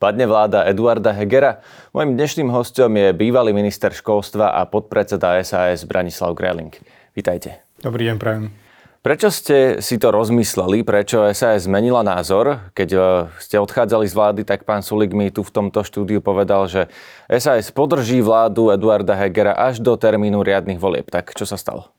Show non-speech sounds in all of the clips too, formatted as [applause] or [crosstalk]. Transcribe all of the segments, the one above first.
Padne vláda Eduarda Hegera. Mojím dnešným hostom je bývalý minister školstva a podpredseda SAS Branislav Greling. Vítajte. Dobrý deň, prajem. Prečo ste si to rozmysleli? Prečo SAS zmenila názor? Keď e, ste odchádzali z vlády, tak pán Sulik mi tu v tomto štúdiu povedal, že SAS podrží vládu Eduarda Hegera až do termínu riadnych volieb. Tak čo sa stalo?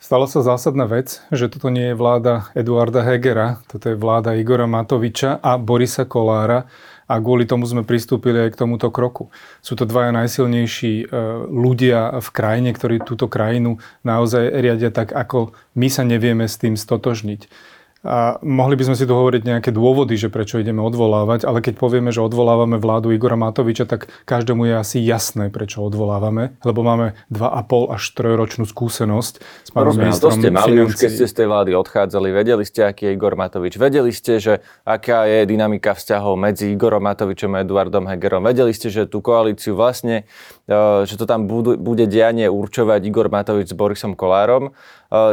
Stala sa zásadná vec, že toto nie je vláda Eduarda Hegera, toto je vláda Igora Matoviča a Borisa Kolára a kvôli tomu sme pristúpili aj k tomuto kroku. Sú to dvaja najsilnejší e, ľudia v krajine, ktorí túto krajinu naozaj riadia tak, ako my sa nevieme s tým stotožniť. A mohli by sme si tu hovoriť nejaké dôvody, že prečo ideme odvolávať, ale keď povieme, že odvolávame vládu Igora Matoviča, tak každému je asi jasné, prečo odvolávame, lebo máme 2,5 až 3 ročnú skúsenosť s pánom ministrom to ste mali už, keď ste z tej vlády odchádzali, vedeli ste, aký je Igor Matovič, vedeli ste, že aká je dynamika vzťahov medzi Igorom Matovičom a Eduardom Hegerom, vedeli ste, že tú koalíciu vlastne, e, že to tam bude dianie určovať Igor Matovič s Borisom Kolárom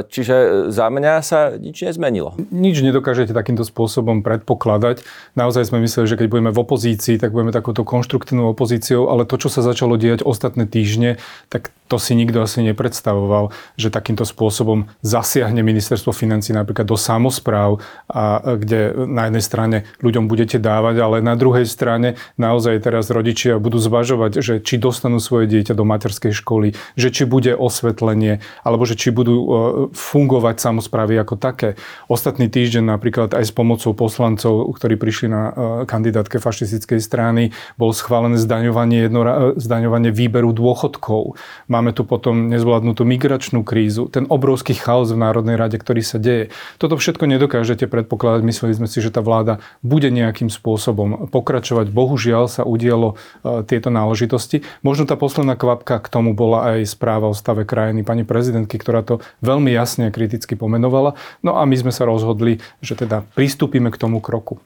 čiže za mňa sa nič nezmenilo. Nič nedokážete takýmto spôsobom predpokladať. Naozaj sme mysleli, že keď budeme v opozícii, tak budeme takouto konštruktívnou opozíciou, ale to, čo sa začalo diať ostatné týždne, tak to si nikto asi nepredstavoval, že takýmto spôsobom zasiahne ministerstvo financí napríklad do samozpráv, a kde na jednej strane ľuďom budete dávať, ale na druhej strane naozaj teraz rodičia budú zvažovať, že či dostanú svoje dieťa do materskej školy, že či bude osvetlenie, alebo že či budú e, fungovať samozprávy ako také. Ostatný týždeň napríklad aj s pomocou poslancov, ktorí prišli na e, kandidátke fašistickej strany, bol schválené zdaňovanie, jedno, zdaňovanie výberu dôchodkov. Máme tu potom nezvládnutú migračnú krízu, ten obrovský chaos v Národnej rade, ktorý sa deje. Toto všetko nedokážete predpokladať. Mysleli sme si, že tá vláda bude nejakým spôsobom pokračovať. Bohužiaľ sa udialo e, tieto náležitosti. Možno tá posledná kvapka k tomu bola aj správa o stave krajiny pani prezidentky, ktorá to veľmi veľmi jasne a kriticky pomenovala. No a my sme sa rozhodli, že teda pristúpime k tomu kroku.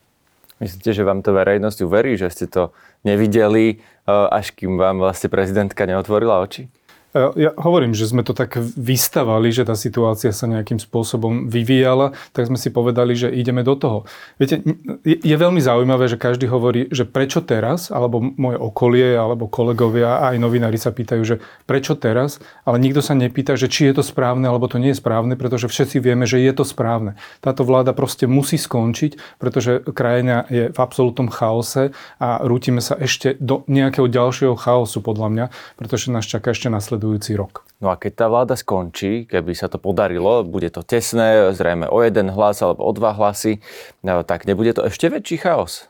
Myslíte, že vám to verejnosť uverí, že ste to nevideli, eh, až kým vám vlastne prezidentka neotvorila oči? Ja hovorím, že sme to tak vystavali, že tá situácia sa nejakým spôsobom vyvíjala, tak sme si povedali, že ideme do toho. Viete, je, veľmi zaujímavé, že každý hovorí, že prečo teraz, alebo moje okolie, alebo kolegovia, aj novinári sa pýtajú, že prečo teraz, ale nikto sa nepýta, že či je to správne, alebo to nie je správne, pretože všetci vieme, že je to správne. Táto vláda proste musí skončiť, pretože krajina je v absolútnom chaose a rútime sa ešte do nejakého ďalšieho chaosu, podľa mňa, pretože nás čaká ešte nasledujúce nasledujúci rok. No a keď tá vláda skončí, keby sa to podarilo, bude to tesné, zrejme o jeden hlas alebo o dva hlasy, no, tak nebude to ešte väčší chaos?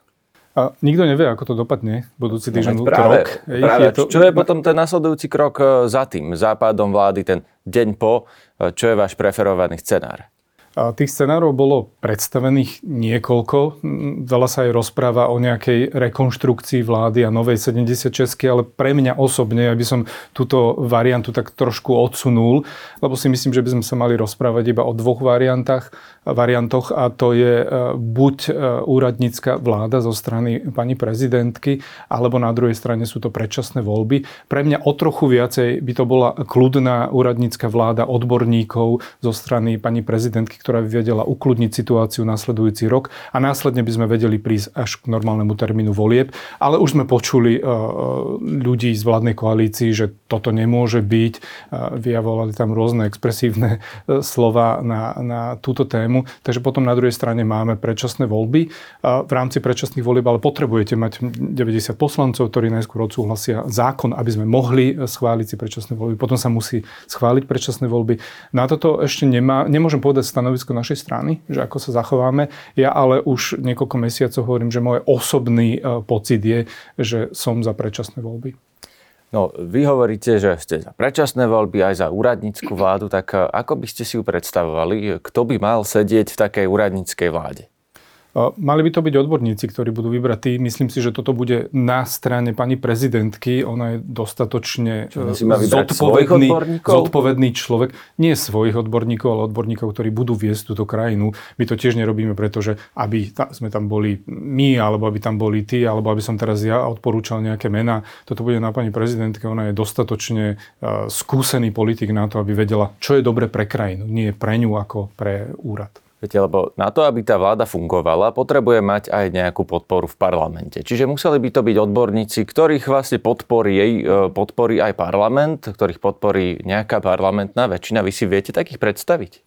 A nikto nevie, ako to dopadne budúci no, týždeň, no, práve, rok. Práve. Je to... Čo je potom ten nasledujúci krok e, za tým, západom vlády, ten deň po? E, čo je váš preferovaný scenár? Tých scenárov bolo predstavených niekoľko. Veľa sa aj rozpráva o nejakej rekonštrukcii vlády a novej 76, ale pre mňa osobne, aby som túto variantu tak trošku odsunul, lebo si myslím, že by sme sa mali rozprávať iba o dvoch variantách, variantoch a to je e, buď e, úradnícka vláda zo strany pani prezidentky, alebo na druhej strane sú to predčasné voľby. Pre mňa o trochu viacej by to bola kľudná úradnícka vláda odborníkov zo strany pani prezidentky, ktorá by vedela ukludniť situáciu nasledujúci rok a následne by sme vedeli prísť až k normálnemu termínu volieb. Ale už sme počuli uh, ľudí z vládnej koalícii, že toto nemôže byť. Uh, vyjavolali tam rôzne expresívne slova na, na túto tému. Takže potom na druhej strane máme predčasné voľby. V rámci predčasných volieb ale potrebujete mať 90 poslancov, ktorí najskôr odsúhlasia zákon, aby sme mohli schváliť si predčasné voľby. Potom sa musí schváliť predčasné voľby. Na toto ešte nemá, nemôžem povedať stanovisko stanovisko našej strany, že ako sa zachováme. Ja ale už niekoľko mesiacov hovorím, že môj osobný e, pocit je, že som za predčasné voľby. No, vy hovoríte, že ste za predčasné voľby, aj za úradnícku vládu, tak e, ako by ste si ju predstavovali? Kto by mal sedieť v takej úradníckej vláde? Mali by to byť odborníci, ktorí budú vybratí. Myslím si, že toto bude na strane pani prezidentky. Ona je dostatočne e, zodpovedný, zodpovedný človek. Nie svojich odborníkov, ale odborníkov, ktorí budú viesť túto krajinu. My to tiež nerobíme, pretože aby ta, sme tam boli my, alebo aby tam boli ty, alebo aby som teraz ja odporúčal nejaké mená. Toto bude na pani prezidentke. Ona je dostatočne uh, skúsený politik na to, aby vedela, čo je dobre pre krajinu. Nie pre ňu ako pre úrad. Viete, lebo na to, aby tá vláda fungovala, potrebuje mať aj nejakú podporu v parlamente. Čiže museli by to byť odborníci, ktorých vlastne podporí, jej, e, podporí aj parlament, ktorých podporí nejaká parlamentná väčšina. Vy si viete takých predstaviť?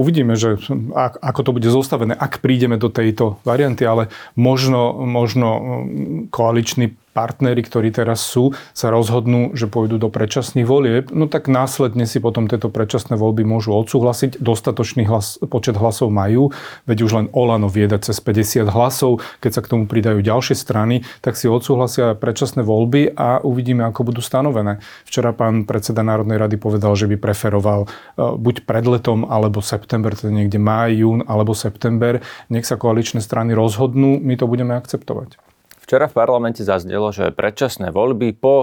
Uvidíme, že ako to bude zostavené, ak prídeme do tejto varianty, ale možno, možno koaličný partnery, ktorí teraz sú, sa rozhodnú, že pôjdu do predčasných volieb, no tak následne si potom tieto predčasné voľby môžu odsúhlasiť. Dostatočný hlas, počet hlasov majú, veď už len Olano vieda cez 50 hlasov. Keď sa k tomu pridajú ďalšie strany, tak si odsúhlasia predčasné voľby a uvidíme, ako budú stanovené. Včera pán predseda Národnej rady povedal, že by preferoval e, buď pred letom, alebo september, teda niekde máj, jún alebo september. Nech sa koaličné strany rozhodnú, my to budeme akceptovať. Včera v parlamente zaznelo, že predčasné voľby po o,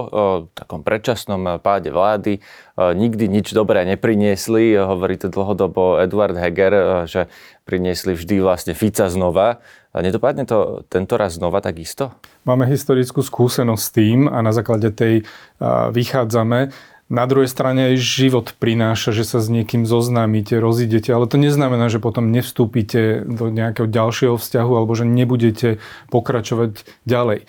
takom predčasnom páde vlády o, nikdy nič dobré nepriniesli. Hovorí to dlhodobo Eduard Heger, o, že priniesli vždy vlastne Fica znova. A nedopadne to tento raz znova takisto? Máme historickú skúsenosť s tým a na základe tej a, vychádzame. Na druhej strane aj život prináša, že sa s niekým zoznámite, rozídete, ale to neznamená, že potom nevstúpite do nejakého ďalšieho vzťahu alebo že nebudete pokračovať ďalej.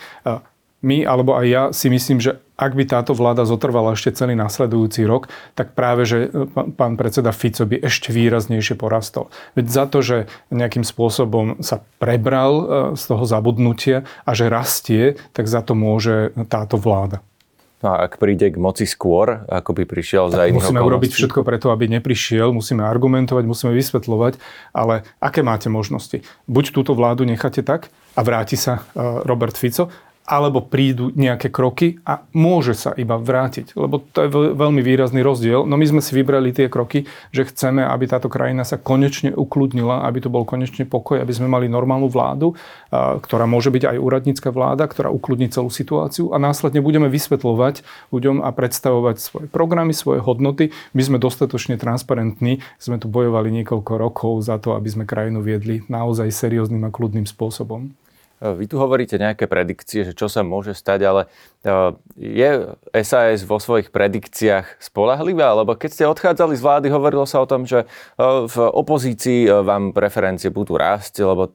My, alebo aj ja si myslím, že ak by táto vláda zotrvala ešte celý následujúci rok, tak práve, že pán predseda Fico by ešte výraznejšie porastol. Veď za to, že nejakým spôsobom sa prebral e, z toho zabudnutia a že rastie, tak za to môže táto vláda. No a ak príde k moci skôr, ako by prišiel za iných Musíme urobiť všetko preto, aby neprišiel, musíme argumentovať, musíme vysvetľovať, ale aké máte možnosti? Buď túto vládu necháte tak a vráti sa e, Robert Fico, alebo prídu nejaké kroky a môže sa iba vrátiť. Lebo to je veľmi výrazný rozdiel. No my sme si vybrali tie kroky, že chceme, aby táto krajina sa konečne ukludnila, aby to bol konečne pokoj, aby sme mali normálnu vládu, ktorá môže byť aj úradnícka vláda, ktorá ukludní celú situáciu a následne budeme vysvetľovať ľuďom a predstavovať svoje programy, svoje hodnoty. My sme dostatočne transparentní, sme tu bojovali niekoľko rokov za to, aby sme krajinu viedli naozaj serióznym a kľudným spôsobom. Vy tu hovoríte nejaké predikcie, že čo sa môže stať, ale e, je SAS vo svojich predikciách spolahlivá? Lebo keď ste odchádzali z vlády, hovorilo sa o tom, že e, v opozícii vám preferencie budú rásť, lebo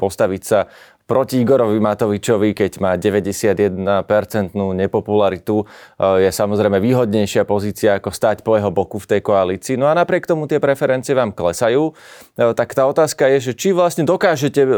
postaviť sa proti Igorovi Matovičovi, keď má 91% nepopularitu, eh, je samozrejme výhodnejšia pozícia ako stať po jeho boku v tej koalícii. No a napriek tomu tie preferencie vám klesajú. Eh, tak tá otázka je, že či vlastne dokážete eh,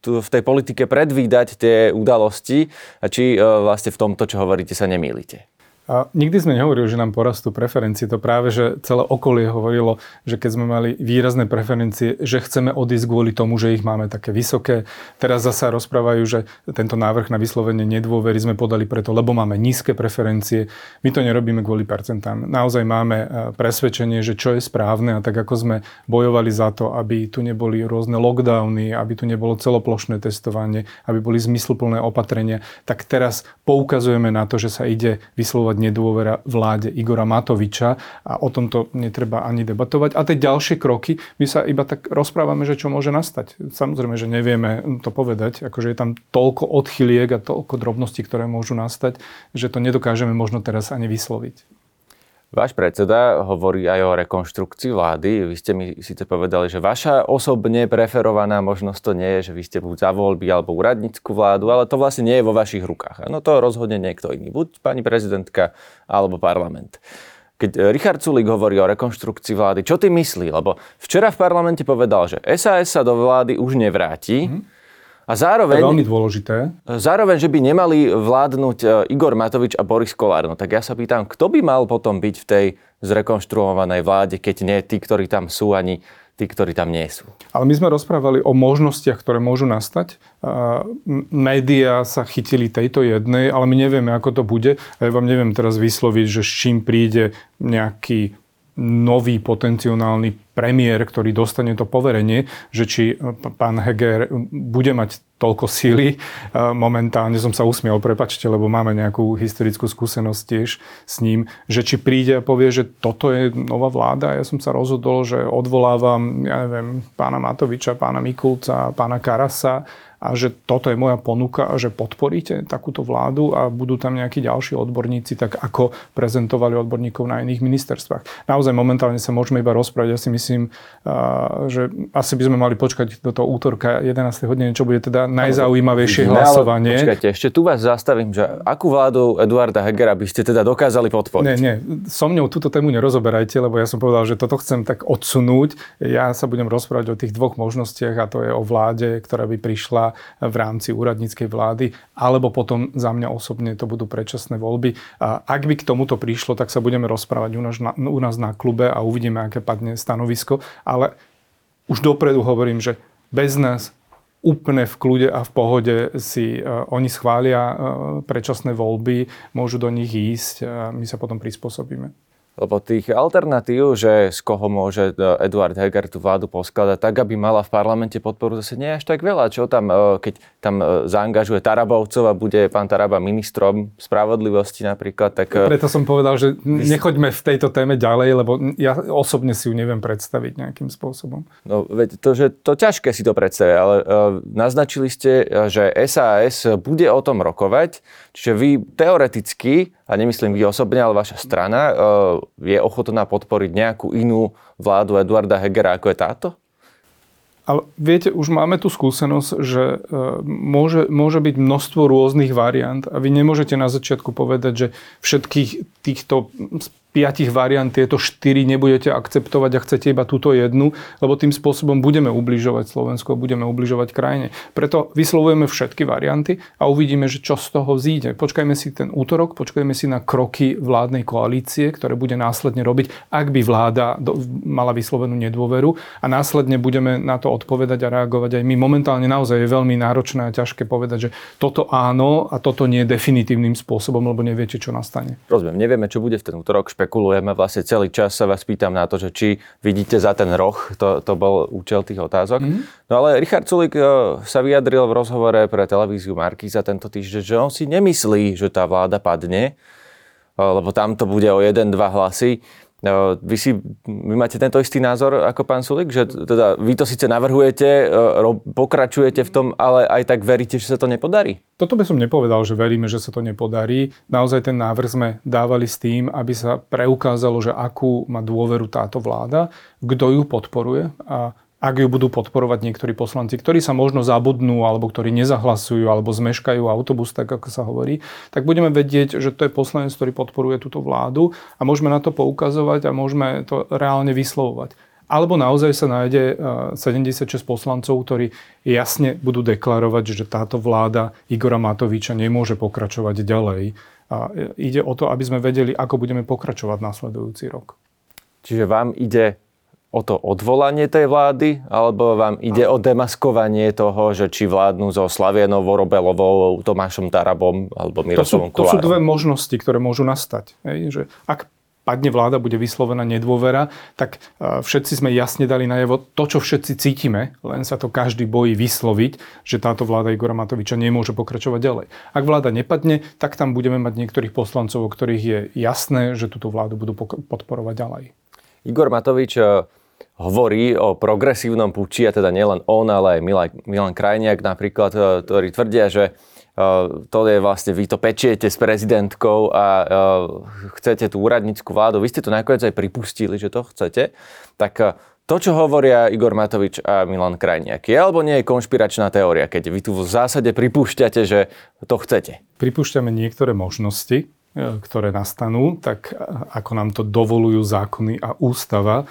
v tej politike predvídať tie udalosti a či vlastne v tomto, čo hovoríte, sa nemýlite. A nikdy sme nehovorili, že nám porastú preferencie. To práve, že celé okolie hovorilo, že keď sme mali výrazné preferencie, že chceme odísť kvôli tomu, že ich máme také vysoké. Teraz zasa rozprávajú, že tento návrh na vyslovenie nedôvery sme podali preto, lebo máme nízke preferencie. My to nerobíme kvôli percentám. Naozaj máme e, presvedčenie, že čo je správne a tak ako sme bojovali za to, aby tu neboli rôzne lockdowny, aby tu nebolo celoplošné testovanie, aby boli zmysluplné opatrenia, tak teraz poukazujeme na to, že sa ide vyslovať vyslovať nedôvera vláde Igora Matoviča a o tomto netreba ani debatovať. A tie ďalšie kroky, my sa iba tak rozprávame, že čo môže nastať. Samozrejme, že nevieme to povedať, akože je tam toľko odchyliek a toľko drobností, ktoré môžu nastať, že to nedokážeme možno teraz ani vysloviť. Váš predseda hovorí aj o rekonštrukcii vlády. Vy ste mi síce povedali, že vaša osobne preferovaná možnosť to nie je, že vy ste buď za voľby alebo úradnícku vládu, ale to vlastne nie je vo vašich rukách. No to rozhodne niekto iný. Buď pani prezidentka alebo parlament. Keď Richard Sulik hovorí o rekonštrukcii vlády, čo ty myslí? Lebo včera v parlamente povedal, že SAS sa do vlády už nevráti. Mm-hmm a zároveň... To je veľmi dôležité. Zároveň, že by nemali vládnuť e, Igor Matovič a Boris Kolár. No tak ja sa pýtam, kto by mal potom byť v tej zrekonštruovanej vláde, keď nie tí, ktorí tam sú, ani tí, ktorí tam nie sú. Ale my sme rozprávali o možnostiach, ktoré môžu nastať. Média sa chytili tejto jednej, ale my nevieme, ako to bude. Ja vám neviem teraz vysloviť, že s čím príde nejaký nový potenciálny premiér, ktorý dostane to poverenie, že či pán Heger bude mať toľko síly. Momentálne som sa usmiel, prepačte, lebo máme nejakú historickú skúsenosť tiež s ním, že či príde a povie, že toto je nová vláda. Ja som sa rozhodol, že odvolávam, ja neviem, pána Matoviča, pána Mikulca, pána Karasa a že toto je moja ponuka a že podporíte takúto vládu a budú tam nejakí ďalší odborníci, tak ako prezentovali odborníkov na iných ministerstvách. Naozaj momentálne sa môžeme iba rozprávať. Ja si myslím, že asi by sme mali počkať do toho útorka 11. hodiny, čo bude teda najzaujímavejšie hlasovanie. počkajte, ešte tu vás zastavím, že akú vládu Eduarda Hegera by ste teda dokázali podporiť? Nie, nie, so mňou túto tému nerozoberajte, lebo ja som povedal, že toto chcem tak odsunúť. Ja sa budem rozprávať o tých dvoch možnostiach a to je o vláde, ktorá by prišla v rámci úradníckej vlády, alebo potom za mňa osobne to budú predčasné voľby. Ak by k tomuto prišlo, tak sa budeme rozprávať u nás na, u nás na klube a uvidíme, aké padne stanovisko. Ale už dopredu hovorím, že bez nás úplne v kľude a v pohode si uh, oni schvália uh, predčasné voľby, môžu do nich ísť a my sa potom prispôsobíme. Lebo tých alternatív, že z koho môže e, Eduard Heger tú vládu poskladať tak, aby mala v parlamente podporu, zase nie až tak veľa. Čo tam, e, keď tam e, zaangažuje Tarabovcov a bude pán Taraba ministrom spravodlivosti napríklad, tak... Preto som povedal, že nechoďme v tejto téme ďalej, lebo ja osobne si ju neviem predstaviť nejakým spôsobom. No, veď to, že to ťažké si to predstaviť, ale naznačili ste, že SAS bude o tom rokovať, čiže vy teoreticky a nemyslím vy osobne, ale vaša strana, je ochotná podporiť nejakú inú vládu Eduarda Hegera, ako je táto? Ale viete, už máme tu skúsenosť, že eh, môže, môže byť množstvo rôznych variant a vy nemôžete na začiatku povedať, že všetkých týchto piatich variant tieto štyri nebudete akceptovať a chcete iba túto jednu, lebo tým spôsobom budeme ubližovať Slovensku a budeme ubližovať krajine. Preto vyslovujeme všetky varianty a uvidíme, že čo z toho vzíde. Počkajme si ten útorok, počkajme si na kroky vládnej koalície, ktoré bude následne robiť, ak by vláda mala vyslovenú nedôveru a následne budeme na to odpovedať a reagovať aj my. Momentálne naozaj je veľmi náročné a ťažké povedať, že toto áno a toto nie definitívnym spôsobom, lebo neviete, čo nastane. Rozumiem, nevieme, čo bude v ten útorok špekulujeme, vlastne celý čas sa vás pýtam na to, že či vidíte za ten roh, to, to bol účel tých otázok. Mm-hmm. No ale Richard Sulik e, sa vyjadril v rozhovore pre televíziu za tento týždeň, že on si nemyslí, že tá vláda padne, e, lebo tam to bude o jeden, dva hlasy. No, vy, si, vy máte tento istý názor ako pán Sulik, že teda vy to síce navrhujete, e, pokračujete v tom, ale aj tak veríte, že sa to nepodarí? Toto by som nepovedal, že veríme, že sa to nepodarí. Naozaj ten návrh sme dávali s tým, aby sa preukázalo, že akú má dôveru táto vláda, kto ju podporuje a ak ju budú podporovať niektorí poslanci, ktorí sa možno zabudnú, alebo ktorí nezahlasujú, alebo zmeškajú autobus, tak ako sa hovorí, tak budeme vedieť, že to je poslanec, ktorý podporuje túto vládu a môžeme na to poukazovať a môžeme to reálne vyslovovať. Alebo naozaj sa nájde 76 eh, poslancov, ktorí jasne budú deklarovať, že táto vláda Igora Matoviča nemôže pokračovať ďalej. A ide o to, aby sme vedeli, ako budeme pokračovať nasledujúci rok. Čiže vám ide o to odvolanie tej vlády, alebo vám ide o demaskovanie toho, že či vládnu so Slavienou Vorobelovou, Tomášom Tarabom alebo Miroslavom to sú, to sú dve možnosti, ktoré môžu nastať. Hej, že ak padne vláda, bude vyslovená nedôvera, tak e, všetci sme jasne dali najavo to, čo všetci cítime, len sa to každý bojí vysloviť, že táto vláda Igora Matoviča nemôže pokračovať ďalej. Ak vláda nepadne, tak tam budeme mať niektorých poslancov, o ktorých je jasné, že túto vládu budú podporovať ďalej. Igor Matovič e, hovorí o progresívnom puči, a teda nielen on, ale aj Milan, Milan Krajniak napríklad, e, ktorí tvrdia, že to je vlastne, vy to pečiete s prezidentkou a chcete tú úradnícku vládu. Vy ste to nakoniec aj pripustili, že to chcete. Tak to, čo hovoria Igor Matovič a Milan Krajniak, je alebo nie je konšpiračná teória, keď vy tu v zásade pripúšťate, že to chcete? Pripúšťame niektoré možnosti, e, ktoré nastanú, tak ako nám to dovolujú zákony a ústava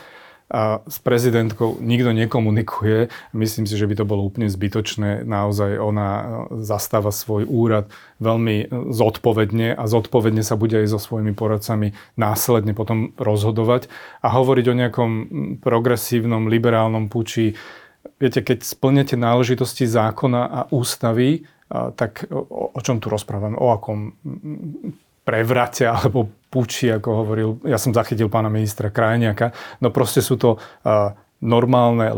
a s prezidentkou nikto nekomunikuje. Myslím si, že by to bolo úplne zbytočné. Naozaj ona e, zastáva svoj úrad veľmi e, zodpovedne a zodpovedne sa bude aj so svojimi poradcami následne potom rozhodovať. A hovoriť o nejakom progresívnom, liberálnom puči, viete, keď splnete náležitosti zákona a ústavy, tak o, o čom tu rozprávame? O akom prevrate [laughs] alebo puči, ako hovoril, ja som zachytil pána ministra Krajniaka, no proste sú to uh, normálne,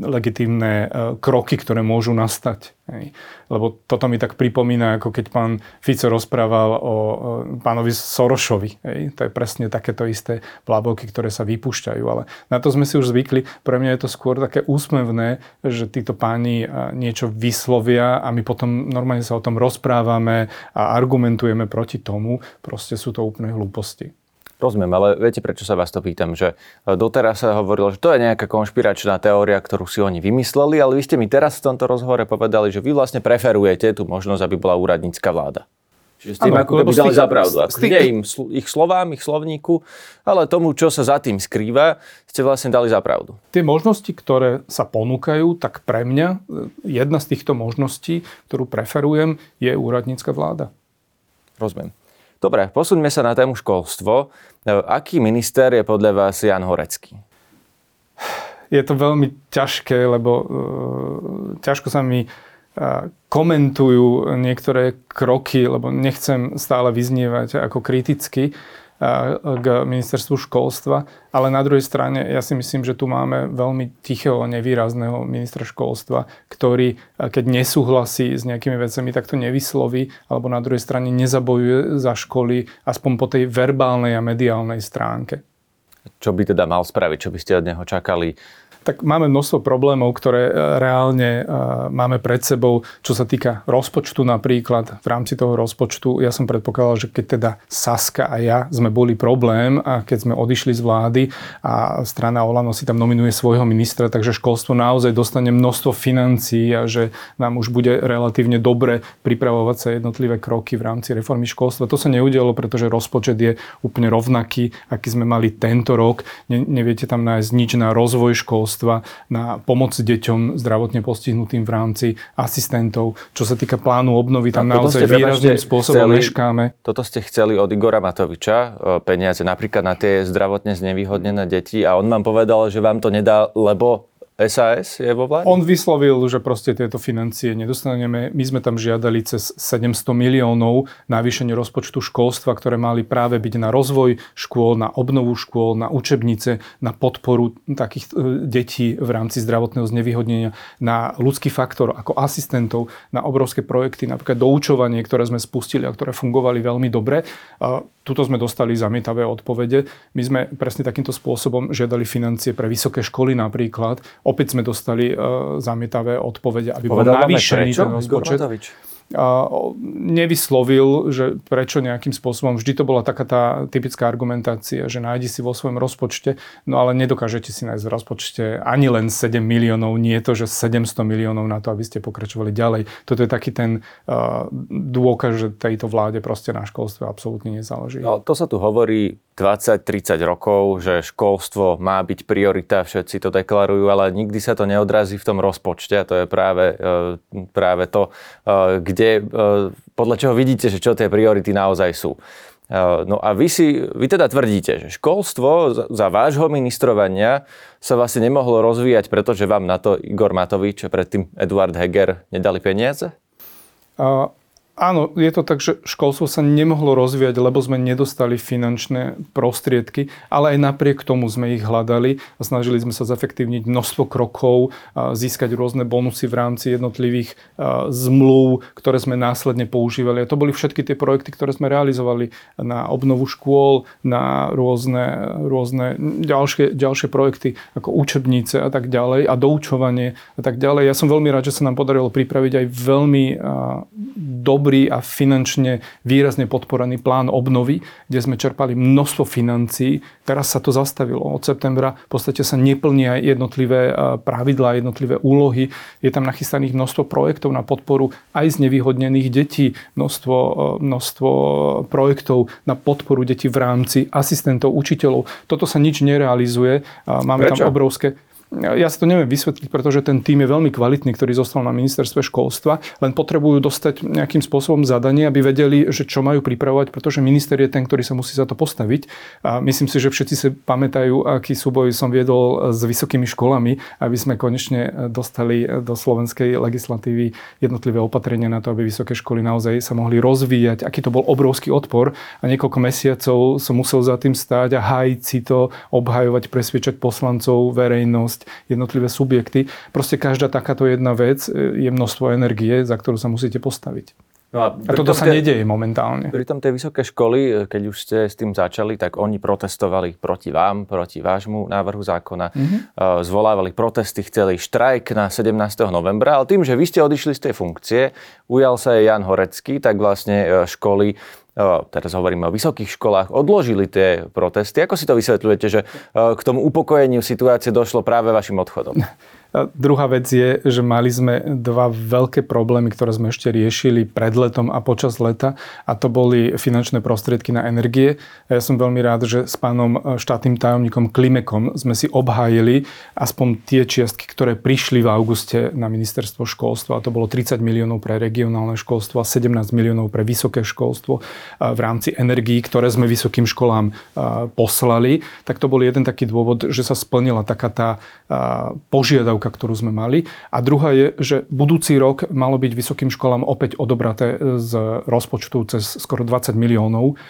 legitímne e, kroky, ktoré môžu nastať. Lebo toto mi tak pripomína, ako keď pán Fico rozprával o pánovi Sorošovi. To je presne takéto isté plábovky, ktoré sa vypúšťajú. Ale na to sme si už zvykli. Pre mňa je to skôr také úsmevné, že títo páni e, niečo vyslovia a my potom normálne sa o tom rozprávame a argumentujeme proti tomu. Proste sú to úplne hlúposti. Rozumiem, ale viete, prečo sa vás to pýtam? Že e, doteraz sa hovorilo, že to je nejaká konšpiračná teória, ktorú si oni vymysleli, ale vy ste mi teraz v tomto rozhovore povedali, že vy vlastne preferujete tú možnosť, aby bola úradnícka vláda. Čiže s tým ano, ako keby dali za pravdu. Tých... Nie im, ich slovám, ich slovníku, ale tomu, čo sa za tým skrýva, ste vlastne dali za pravdu. Tie možnosti, ktoré sa ponúkajú, tak pre mňa e, jedna z týchto možností, ktorú preferujem, je úradnícka vláda. Rozumiem. Dobre, posuňme sa na tému školstvo. E, aký minister je podľa vás Jan Horecký? Je to veľmi ťažké, lebo uh, ťažko sa mi komentujú niektoré kroky, lebo nechcem stále vyznievať ako kriticky k ministerstvu školstva, ale na druhej strane ja si myslím, že tu máme veľmi tichého, nevýrazného ministra školstva, ktorý keď nesúhlasí s nejakými vecami, tak to nevysloví, alebo na druhej strane nezabojuje za školy, aspoň po tej verbálnej a mediálnej stránke. Čo by teda mal spraviť? Čo by ste od neho čakali? Tak máme množstvo problémov, ktoré e, reálne e, máme pred sebou, čo sa týka rozpočtu napríklad. V rámci toho rozpočtu ja som predpokladal, že keď teda Saska a ja sme boli problém a keď sme odišli z vlády a strana Olano si tam nominuje svojho ministra, takže školstvo naozaj dostane množstvo financií a že nám už bude relatívne dobre pripravovať sa jednotlivé kroky v rámci reformy školstva. To sa neudialo, pretože rozpočet je úplne rovnaký, aký sme mali tento rok. Ne, neviete tam nájsť nič na rozvoj školstva školstva na pomoc deťom zdravotne postihnutým v rámci asistentov. Čo sa týka plánu obnovy, tam no, naozaj výrazným spôsobom chceli, meškáme. Toto ste chceli od Igora Matoviča, e, peniaze napríklad na tie zdravotne znevýhodnené deti a on vám povedal, že vám to nedá, lebo SAS je vo vláde? On vyslovil, že proste tieto financie nedostaneme. My sme tam žiadali cez 700 miliónov navýšenie rozpočtu školstva, ktoré mali práve byť na rozvoj škôl, na obnovu škôl, na učebnice, na podporu takých e, detí v rámci zdravotného znevýhodnenia, na ľudský faktor ako asistentov, na obrovské projekty, napríklad doučovanie, ktoré sme spustili a ktoré fungovali veľmi dobre. Tuto sme dostali zamietavé odpovede. My sme presne takýmto spôsobom žiadali financie pre vysoké školy napríklad. Opäť sme dostali uh, zamietavé odpovede, aby bol navýšený ten rozpočet nevyslovil, že prečo nejakým spôsobom. Vždy to bola taká tá typická argumentácia, že nájdi si vo svojom rozpočte, no ale nedokážete si nájsť v rozpočte ani len 7 miliónov, nie je to, že 700 miliónov na to, aby ste pokračovali ďalej. Toto je taký ten dôkaz, že tejto vláde proste na školstve absolútne nezáleží. No, to sa tu hovorí 20-30 rokov, že školstvo má byť priorita, všetci to deklarujú, ale nikdy sa to neodrazí v tom rozpočte a to je práve, e, práve to, e, kde, e, podľa čoho vidíte, že čo tie priority naozaj sú. No a vy, si, vy teda tvrdíte, že školstvo za vášho ministrovania sa vlastne nemohlo rozvíjať, pretože vám na to Igor Matovič a predtým Eduard Heger nedali peniaze? Uh, Áno, je to tak, že školstvo sa nemohlo rozvíjať, lebo sme nedostali finančné prostriedky, ale aj napriek tomu sme ich hľadali a snažili sme sa zefektívniť množstvo krokov, získať rôzne bonusy v rámci jednotlivých zmluv, ktoré sme následne používali. A to boli všetky tie projekty, ktoré sme realizovali na obnovu škôl, na rôzne, rôzne ďalšie, ďalšie projekty ako učebnice a tak ďalej a doučovanie a tak ďalej. Ja som veľmi rád, že sa nám podarilo pripraviť aj veľmi dobré dobrý a finančne výrazne podporený plán obnovy, kde sme čerpali množstvo financií. Teraz sa to zastavilo. Od septembra v podstate sa neplnia jednotlivé pravidlá, jednotlivé úlohy. Je tam nachystaných množstvo projektov na podporu aj z nevyhodnených detí, množstvo, množstvo projektov na podporu detí v rámci asistentov, učiteľov. Toto sa nič nerealizuje. Máme Prečo? tam obrovské ja si to neviem vysvetliť, pretože ten tým je veľmi kvalitný, ktorý zostal na ministerstve školstva, len potrebujú dostať nejakým spôsobom zadanie, aby vedeli, že čo majú pripravovať, pretože minister je ten, ktorý sa musí za to postaviť. A myslím si, že všetci si pamätajú, aký súboj som viedol s vysokými školami, aby sme konečne dostali do slovenskej legislatívy jednotlivé opatrenia na to, aby vysoké školy naozaj sa mohli rozvíjať. Aký to bol obrovský odpor a niekoľko mesiacov som musel za tým stáť a hájiť si to, obhajovať, presviečať poslancov, verejnosť, jednotlivé subjekty. Proste každá takáto jedna vec e, je množstvo energie, za ktorú sa musíte postaviť. No a, a toto sa nedieje momentálne. tom tej vysoké školy, e, keď už ste s tým začali, tak oni protestovali proti vám, proti vášmu návrhu zákona. Mm-hmm. Zvolávali protesty, chceli štrajk na 17. novembra, ale tým, že vy ste odišli z tej funkcie, ujal sa aj Jan Horecký, tak vlastne školy teraz hovoríme o vysokých školách, odložili tie protesty. Ako si to vysvetľujete, že k tomu upokojeniu situácie došlo práve vašim odchodom? [laughs] A druhá vec je, že mali sme dva veľké problémy, ktoré sme ešte riešili pred letom a počas leta a to boli finančné prostriedky na energie. A ja som veľmi rád, že s pánom e, štátnym tajomníkom Klimekom sme si obhájili aspoň tie čiastky, ktoré prišli v auguste na ministerstvo školstva. A to bolo 30 miliónov pre regionálne školstvo a 17 miliónov pre vysoké školstvo v rámci energií, ktoré sme vysokým školám poslali. Tak to bol jeden taký dôvod, že sa splnila taká tá požiadavka požiadavka, ktorú sme mali. A druhá je, že budúci rok malo byť vysokým školám opäť odobraté z rozpočtu cez skoro 20 miliónov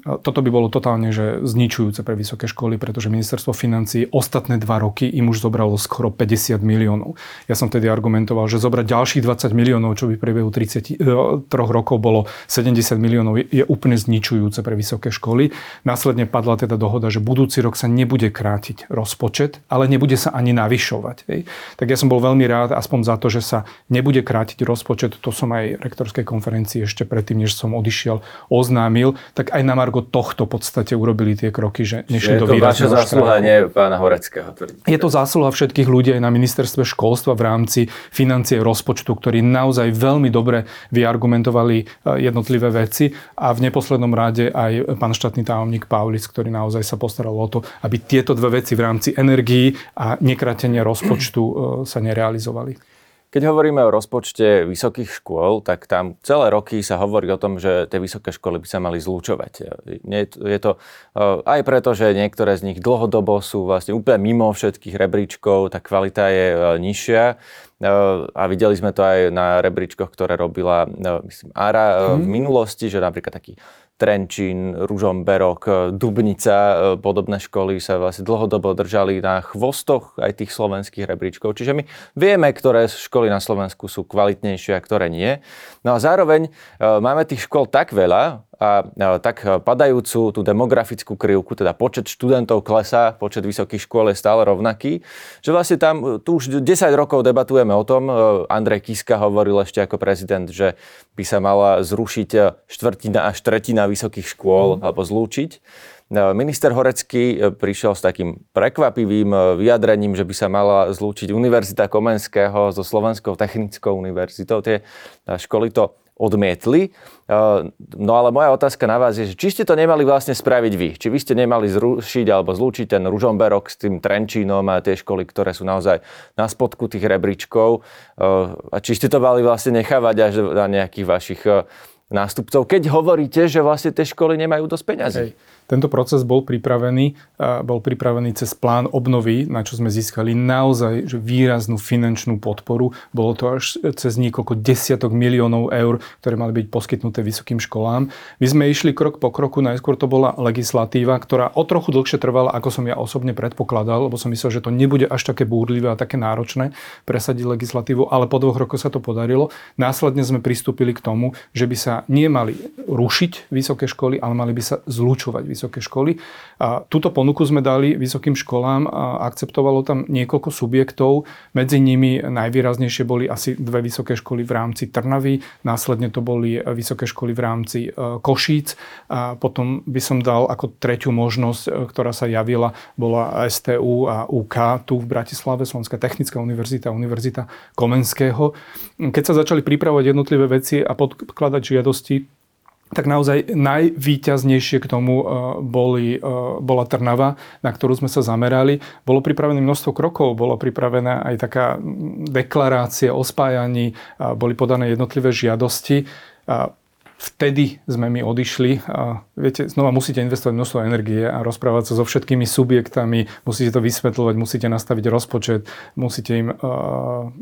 toto by bolo totálne že zničujúce pre vysoké školy, pretože ministerstvo financí ostatné dva roky im už zobralo skoro 50 miliónov. Ja som tedy argumentoval, že zobrať ďalších 20 miliónov, čo by v priebehu 33 e, rokov bolo 70 miliónov, je úplne zničujúce pre vysoké školy. Následne padla teda dohoda, že budúci rok sa nebude krátiť rozpočet, ale nebude sa ani navyšovať. Hej. Tak ja som bol veľmi rád aspoň za to, že sa nebude krátiť rozpočet. To som aj rektorskej konferencii ešte predtým, než som odišiel, oznámil. Tak aj nám Margo tohto v podstate urobili tie kroky, že nešli do výrazného Je to vaša zásluha, nie pána Horeckého. Je to zásluha všetkých ľudí aj na ministerstve školstva v rámci financie rozpočtu, ktorí naozaj veľmi dobre vyargumentovali e, jednotlivé veci a v neposlednom rade aj pán štátny tajomník Paulic, ktorý naozaj sa postaral o to, aby tieto dve veci v rámci energií a nekratenia rozpočtu e, sa nerealizovali. Keď hovoríme o rozpočte vysokých škôl, tak tam celé roky sa hovorí o tom, že tie vysoké školy by sa mali zlúčovať. Je to eh, aj preto, že niektoré z nich dlhodobo sú vlastne úplne mimo všetkých rebríčkov, tá kvalita je eh, nižšia. Eh, a videli sme to aj na rebríčkoch, ktoré robila myslím, ARA v mhm. minulosti, že napríklad taký Trenčín, Ružomberok, Dubnica, e, podobné školy sa vlastne dlhodobo držali na chvostoch aj tých slovenských rebríčkov. Čiže my vieme, ktoré školy na Slovensku sú kvalitnejšie a ktoré nie. No a zároveň e, máme tých škôl tak veľa, a tak padajúcu tú demografickú krivku, teda počet študentov klesá, počet vysokých škôl je stále rovnaký, že vlastne tam tu už 10 rokov debatujeme o tom, e, Andrej Kiska hovoril ešte ako prezident, že by sa mala zrušiť štvrtina až tretina vysokých škôl mm. alebo zlúčiť. E, minister Horecký e, prišiel s takým prekvapivým vyjadrením, že by sa mala zlúčiť Univerzita Komenského so Slovenskou technickou univerzitou. Tie školy to odmietli. No ale moja otázka na vás je, či ste to nemali vlastne spraviť vy? Či vy ste nemali zrušiť alebo zlúčiť ten Ružomberok s tým Trenčínom a tie školy, ktoré sú naozaj na spodku tých rebríčkov? A či ste to mali vlastne nechávať až na nejakých vašich nástupcov, keď hovoríte, že vlastne tie školy nemajú dosť peňazí? Hej. Tento proces bol pripravený, bol pripravený cez plán obnovy, na čo sme získali naozaj že výraznú finančnú podporu. Bolo to až cez niekoľko desiatok miliónov eur, ktoré mali byť poskytnuté vysokým školám. My sme išli krok po kroku, najskôr to bola legislatíva, ktorá o trochu dlhšie trvala, ako som ja osobne predpokladal, lebo som myslel, že to nebude až také búrlivé a také náročné presadiť legislatívu, ale po dvoch rokoch sa to podarilo. Následne sme pristúpili k tomu, že by sa nemali rušiť vysoké školy, ale mali by sa zlučovať vysoké školy. A túto ponuku sme dali vysokým školám a akceptovalo tam niekoľko subjektov. Medzi nimi najvýraznejšie boli asi dve vysoké školy v rámci Trnavy, následne to boli vysoké školy v rámci e, Košíc a potom by som dal ako tretiu možnosť, e, ktorá sa javila, bola STU a UK tu v Bratislave, Slovenská technická univerzita, Univerzita Komenského. Keď sa začali pripravovať jednotlivé veci a podkladať žiadosti, tak naozaj najvýťaznejšie k tomu e, boli, e, bola Trnava, na ktorú sme sa zamerali. Bolo pripravené množstvo krokov, bola pripravená aj taká deklarácia o spájaní, boli podané jednotlivé žiadosti. Vtedy sme mi odišli viete, znova musíte investovať množstvo energie a rozprávať sa so všetkými subjektami, musíte to vysvetľovať, musíte nastaviť rozpočet, musíte im uh,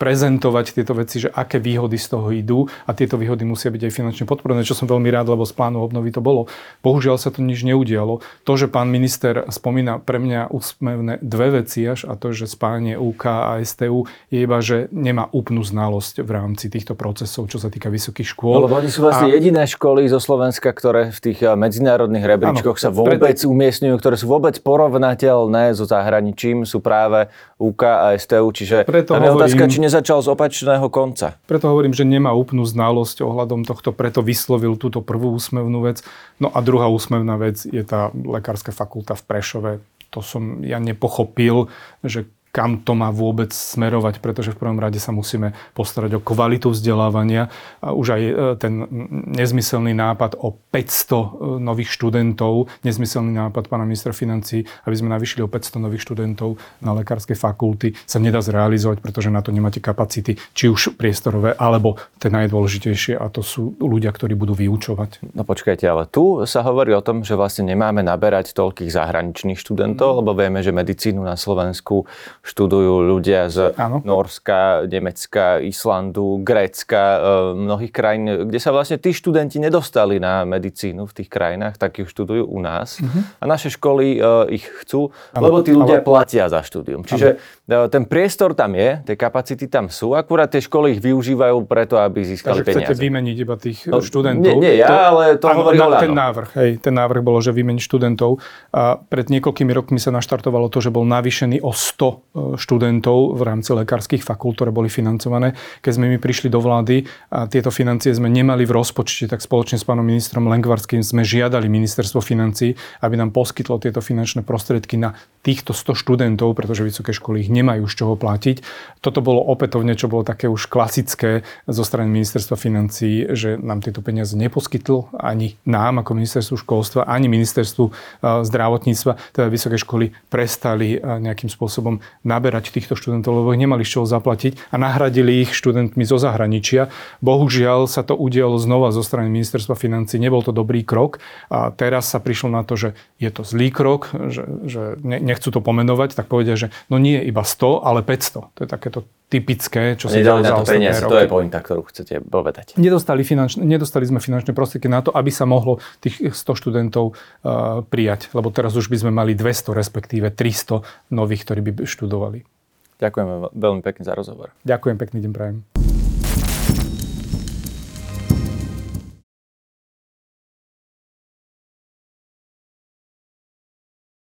prezentovať tieto veci, že aké výhody z toho idú a tieto výhody musia byť aj finančne podporené, čo som veľmi rád, lebo z plánu obnovy to bolo. Bohužiaľ sa to nič neudialo. To, že pán minister spomína pre mňa úsmevné dve veci až a to, že spájanie UK a STU je iba, že nemá úplnú znalosť v rámci týchto procesov, čo sa týka vysokých škôl. No, oni sú vlastne a... jediné školy zo Slovenska, ktoré ktoré v tých eh, medzinárodných rebríčkoch sa vôbec preto... umiestňujú, ktoré sú vôbec porovnateľné so zahraničím, sú práve UK a STU, čiže preto tam je hovorím, otázka, či nezačal z opačného konca. Preto hovorím, že nemá úplnú znalosť ohľadom tohto, preto vyslovil túto prvú úsmevnú vec. No a druhá úsmevná vec je tá lekárska fakulta v Prešove. To som ja nepochopil, že kam to má vôbec smerovať, pretože v prvom rade sa musíme postarať o kvalitu vzdelávania. A už aj e, ten nezmyselný nápad o 500 e, nových študentov, nezmyselný nápad pána ministra financí, aby sme navýšili o 500 nových študentov na lekárskej fakulty, sa nedá zrealizovať, pretože na to nemáte kapacity, či už priestorové, alebo tie najdôležitejšie, a to sú ľudia, ktorí budú vyučovať. No počkajte, ale tu sa hovorí o tom, že vlastne nemáme naberať toľkých zahraničných študentov, mm. lebo vieme, že medicínu na Slovensku študujú ľudia z ano. Norska, Nemecka, Islandu, Grécka, e, mnohých krajín, kde sa vlastne tí študenti nedostali na medicínu v tých krajinách, tak ju študujú u nás. Uh-huh. A naše školy e, ich chcú, ano. lebo tí ľudia ale... platia za štúdium. Čiže ano. ten priestor tam je, tie kapacity tam sú, akurát tie školy ich využívajú preto, aby získali Takže peniaze. chcete vymeniť iba tých no, študentov? Nie, nie ja, to, ale to hovorí na, ten návrh, hej, ten návrh bolo, že vymeniť študentov. A pred niekoľkými rokmi sa naštartovalo to, že bol navýšený o 100 študentov v rámci lekárskych fakult, ktoré boli financované. Keď sme my prišli do vlády a tieto financie sme nemali v rozpočte, tak spoločne s pánom ministrom Lengvarským sme žiadali ministerstvo financí, aby nám poskytlo tieto finančné prostriedky na týchto 100 študentov, pretože vysoké školy ich nemajú z čoho platiť. Toto bolo opätovne, čo bolo také už klasické zo strany ministerstva financí, že nám tieto peniaze neposkytlo ani nám ako ministerstvu školstva, ani ministerstvu zdravotníctva. Teda vysoké školy prestali nejakým spôsobom naberať týchto študentov, lebo ich nemali z čoho zaplatiť a nahradili ich študentmi zo zahraničia. Bohužiaľ sa to udialo znova zo strany ministerstva financí. Nebol to dobrý krok a teraz sa prišlo na to, že je to zlý krok, že, že nechcú to pomenovať, tak povedia, že no nie iba 100, ale 500. To je takéto typické, čo sa Nedali na to peniaze, to je pointa, ktorú chcete povedať. Nedostali, finančne, nedostali sme finančné prostriedky na to, aby sa mohlo tých 100 študentov uh, prijať, lebo teraz už by sme mali 200, respektíve 300 nových, ktorí by študovali. Ďakujeme veľmi pekne za rozhovor. Ďakujem, pekný deň prajem.